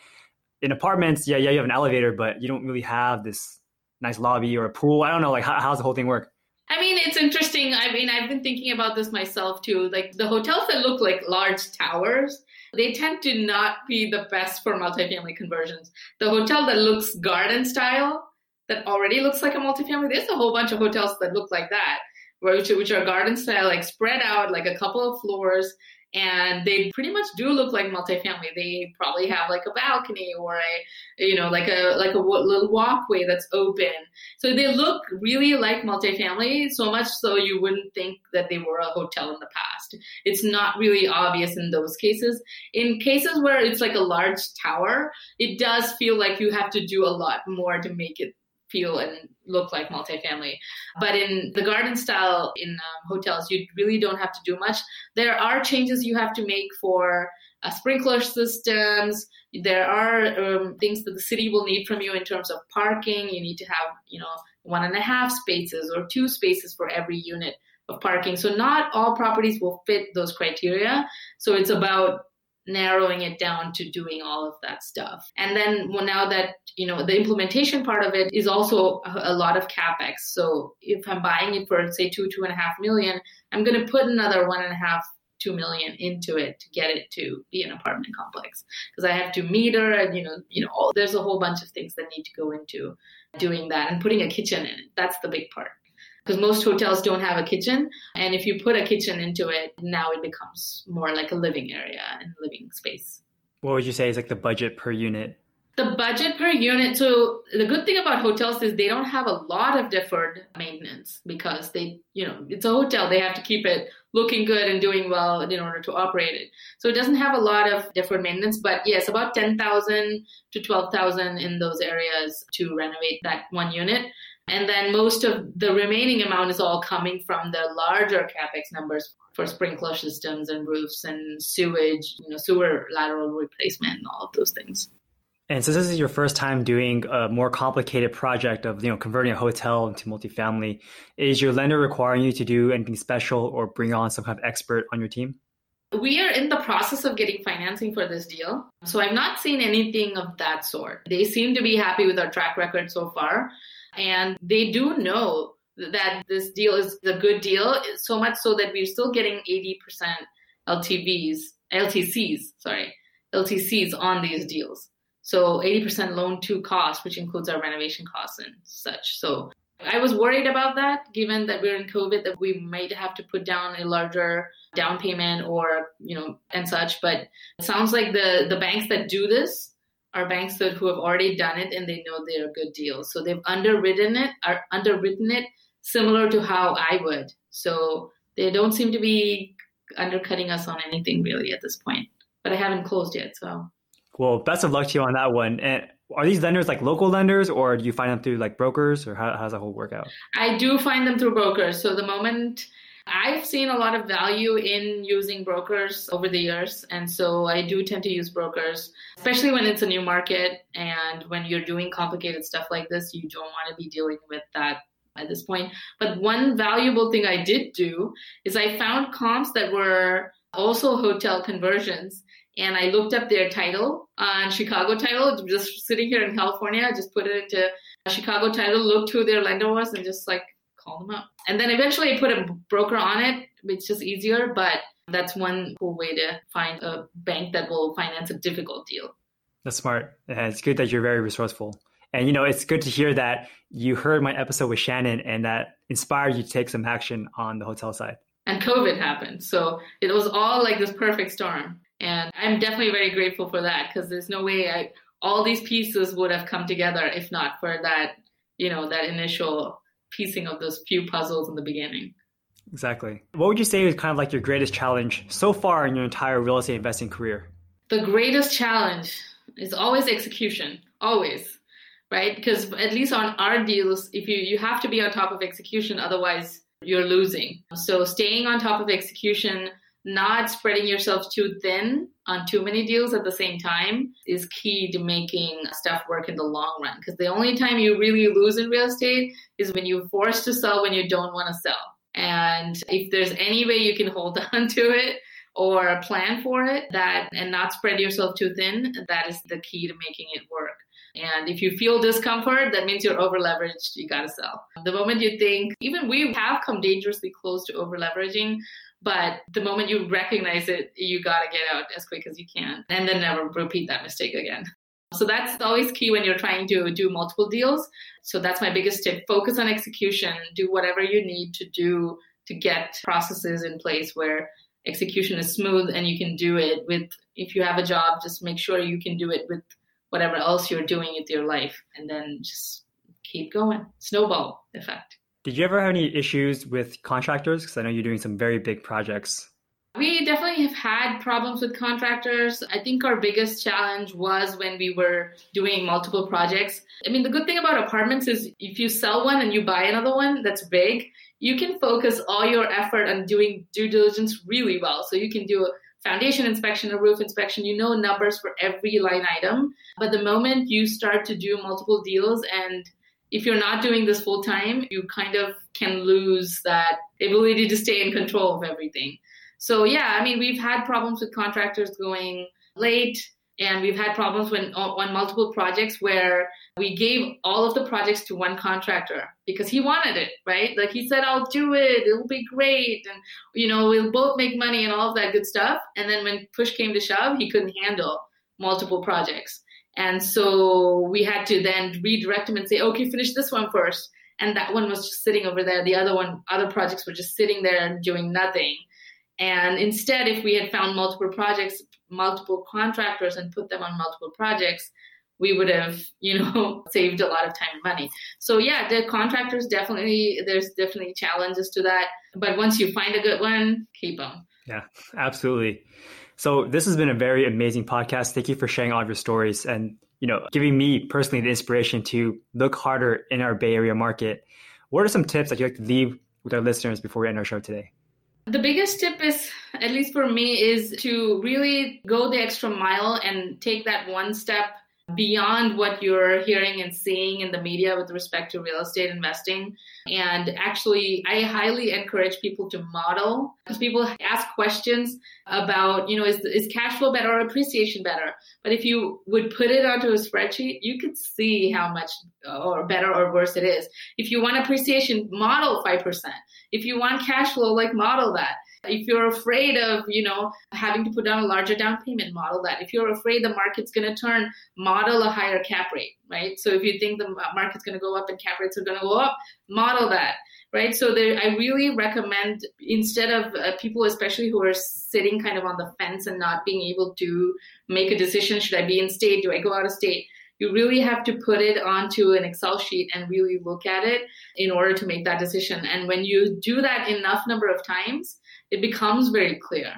in apartments, yeah, yeah, you have an elevator, but you don't really have this nice lobby or a pool? I don't know. Like, how, how's the whole thing work? I mean, it's interesting. I mean, I've been thinking about this myself too. Like the hotels that look like large towers, they tend to not be the best for multifamily conversions. The hotel that looks garden style, that already looks like a multifamily, there's a whole bunch of hotels that look like that, which, which are garden style, like spread out, like a couple of floors, and they pretty much do look like multifamily. They probably have like a balcony or a, you know, like a like a little walkway that's open. So they look really like multifamily, so much so you wouldn't think that they were a hotel in the past. It's not really obvious in those cases. In cases where it's like a large tower, it does feel like you have to do a lot more to make it feel and look like multifamily. But in the garden style in um, hotels, you really don't have to do much. There are changes you have to make for uh, sprinkler systems. There are um, things that the city will need from you in terms of parking. You need to have, you know, one and a half spaces or two spaces for every unit of parking. So not all properties will fit those criteria. So it's about narrowing it down to doing all of that stuff. And then well, now that, you know, the implementation part of it is also a, a lot of capex. So if I'm buying it for say two, two and a half million, I'm going to put another one and a half two million into it to get it to be an apartment complex because I have to meter and you know you know all, there's a whole bunch of things that need to go into doing that and putting a kitchen in it. That's the big part because most hotels don't have a kitchen and if you put a kitchen into it now it becomes more like a living area and living space what would you say is like the budget per unit the budget per unit. So the good thing about hotels is they don't have a lot of deferred maintenance because they, you know, it's a hotel. They have to keep it looking good and doing well in order to operate it. So it doesn't have a lot of deferred maintenance, but yes, about 10,000 to 12,000 in those areas to renovate that one unit. And then most of the remaining amount is all coming from the larger capex numbers for sprinkler systems and roofs and sewage, you know, sewer lateral replacement and all of those things. And since this is your first time doing a more complicated project of you know converting a hotel into multifamily, is your lender requiring you to do anything special or bring on some kind of expert on your team? We are in the process of getting financing for this deal. So I've not seen anything of that sort. They seem to be happy with our track record so far. And they do know that this deal is a good deal, so much so that we're still getting 80% LTVs, LTCs, sorry, LTCs on these deals. So 80% loan to cost, which includes our renovation costs and such. So I was worried about that, given that we're in COVID, that we might have to put down a larger down payment or, you know, and such. But it sounds like the, the banks that do this are banks that who have already done it and they know they're good deals. So they've underwritten it, are underwritten it similar to how I would. So they don't seem to be undercutting us on anything really at this point. But I haven't closed yet, so well, best of luck to you on that one. And are these lenders like local lenders or do you find them through like brokers or how, how does that whole work out? I do find them through brokers. So the moment I've seen a lot of value in using brokers over the years. And so I do tend to use brokers, especially when it's a new market and when you're doing complicated stuff like this, you don't want to be dealing with that at this point. But one valuable thing I did do is I found comps that were also hotel conversions and I looked up their title on Chicago title, just sitting here in California. I just put it into Chicago title, looked who their lender was, and just like call them up. And then eventually I put a broker on it. It's just easier, but that's one cool way to find a bank that will finance a difficult deal. That's smart. And it's good that you're very resourceful. And you know, it's good to hear that you heard my episode with Shannon and that inspired you to take some action on the hotel side. And COVID happened. So it was all like this perfect storm. And I'm definitely very grateful for that because there's no way I, all these pieces would have come together if not for that, you know, that initial piecing of those few puzzles in the beginning. Exactly. What would you say is kind of like your greatest challenge so far in your entire real estate investing career? The greatest challenge is always execution, always, right? Because at least on our deals, if you you have to be on top of execution, otherwise you're losing. So staying on top of execution not spreading yourself too thin on too many deals at the same time is key to making stuff work in the long run. Because the only time you really lose in real estate is when you're forced to sell when you don't want to sell. And if there's any way you can hold *laughs* on to it or plan for it that and not spread yourself too thin, that is the key to making it work. And if you feel discomfort, that means you're over leveraged. You got to sell. The moment you think, even we have come dangerously close to over leveraging, but the moment you recognize it, you got to get out as quick as you can and then never repeat that mistake again. So that's always key when you're trying to do multiple deals. So that's my biggest tip. Focus on execution. Do whatever you need to do to get processes in place where execution is smooth and you can do it with if you have a job just make sure you can do it with whatever else you're doing with your life and then just keep going snowball effect did you ever have any issues with contractors? Because I know you're doing some very big projects. We definitely have had problems with contractors. I think our biggest challenge was when we were doing multiple projects. I mean, the good thing about apartments is if you sell one and you buy another one that's big, you can focus all your effort on doing due diligence really well. So you can do a foundation inspection, a roof inspection, you know numbers for every line item. But the moment you start to do multiple deals and if you're not doing this full time, you kind of can lose that ability to stay in control of everything. So yeah, I mean, we've had problems with contractors going late, and we've had problems when on multiple projects where we gave all of the projects to one contractor because he wanted it, right? Like he said, I'll do it. It'll be great. And, you know, we'll both make money and all of that good stuff. And then when push came to shove, he couldn't handle multiple projects. And so we had to then redirect him and say, okay, finish this one first. And that one was just sitting over there. The other one, other projects were just sitting there and doing nothing. And instead, if we had found multiple projects, multiple contractors, and put them on multiple projects, we would have, you know, *laughs* saved a lot of time and money. So yeah, the contractors definitely, there's definitely challenges to that. But once you find a good one, keep them. Yeah, absolutely. So this has been a very amazing podcast. Thank you for sharing all of your stories and you know giving me personally the inspiration to look harder in our Bay Area market. What are some tips that you'd like to leave with our listeners before we end our show today? The biggest tip is, at least for me, is to really go the extra mile and take that one step beyond what you're hearing and seeing in the media with respect to real estate investing. And actually, I highly encourage people to model because people ask questions about, you know, is, is cash flow better or appreciation better? But if you would put it onto a spreadsheet, you could see how much uh, or better or worse it is. If you want appreciation, model 5%. If you want cash flow, like model that. If you're afraid of, you know, having to put down a larger down payment, model that. If you're afraid the market's going to turn, model a higher cap rate, right? So if you think the market's going to go up and cap rates are going to go up, model that, right? So there, I really recommend instead of uh, people, especially who are sitting kind of on the fence and not being able to make a decision, should I be in state? Do I go out of state? you really have to put it onto an Excel sheet and really look at it in order to make that decision. And when you do that enough number of times, it becomes very clear.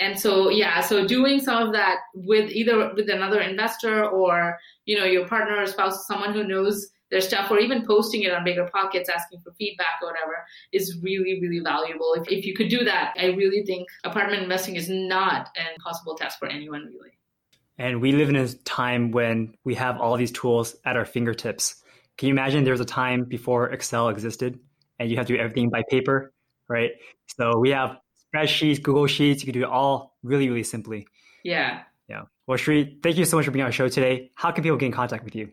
And so, yeah, so doing some of that with either with another investor or, you know, your partner or spouse, someone who knows their stuff, or even posting it on BiggerPockets, asking for feedback or whatever, is really, really valuable. If, if you could do that, I really think apartment investing is not an impossible task for anyone, really. And we live in a time when we have all these tools at our fingertips. Can you imagine there was a time before Excel existed and you have to do everything by paper, right? So we have spreadsheets, Google Sheets. You can do it all really, really simply. Yeah. Yeah. Well, Shri, thank you so much for being on our show today. How can people get in contact with you?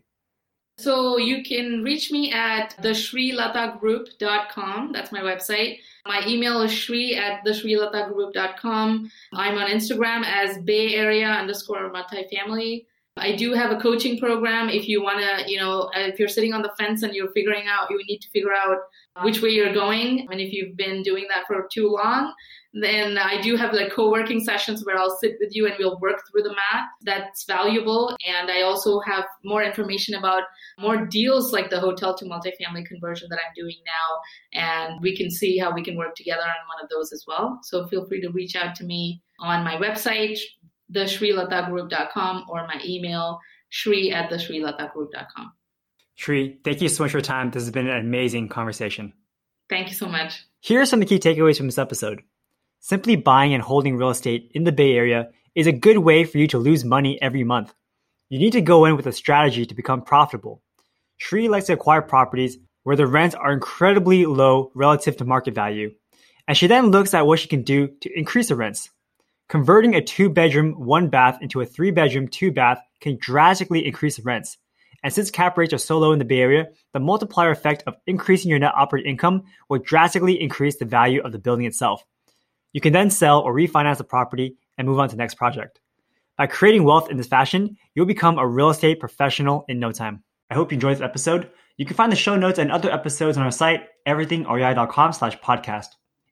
So you can reach me at theshrilatagroup.com. That's my website. My email is shri at theshrilatagroup.com. I'm on Instagram as Bay Area underscore multifamily. I do have a coaching program. If you want to, you know, if you're sitting on the fence and you're figuring out, you need to figure out which way you're going. And if you've been doing that for too long, then I do have like co-working sessions where I'll sit with you and we'll work through the math. That's valuable. And I also have more information about more deals like the hotel to multifamily conversion that I'm doing now. And we can see how we can work together on one of those as well. So feel free to reach out to me on my website, theshrilatagroup.com or my email, shri at theshrilatagroup.com. Shri, thank you so much for your time. This has been an amazing conversation. Thank you so much. Here are some of the key takeaways from this episode. Simply buying and holding real estate in the Bay Area is a good way for you to lose money every month. You need to go in with a strategy to become profitable. Shri likes to acquire properties where the rents are incredibly low relative to market value, and she then looks at what she can do to increase the rents. Converting a two bedroom, one bath into a three bedroom, two bath can drastically increase rents. And since cap rates are so low in the Bay Area, the multiplier effect of increasing your net operating income will drastically increase the value of the building itself. You can then sell or refinance the property and move on to the next project. By creating wealth in this fashion, you'll become a real estate professional in no time. I hope you enjoyed this episode. You can find the show notes and other episodes on our site, everythingrei.com slash podcast.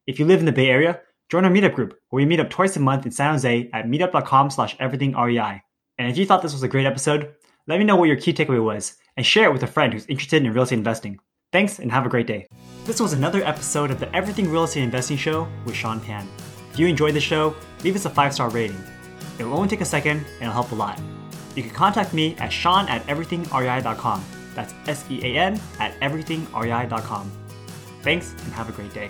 If you live in the Bay Area, join our meetup group where we meet up twice a month in San Jose at meetup.com slash everythingrei. And if you thought this was a great episode, let me know what your key takeaway was and share it with a friend who's interested in real estate investing. Thanks and have a great day. This was another episode of the Everything Real Estate Investing Show with Sean Pan. If you enjoyed the show, leave us a five star rating. It will only take a second and it'll help a lot. You can contact me at sean at everythingrei.com. That's S E A N at everythingrei.com. Thanks and have a great day.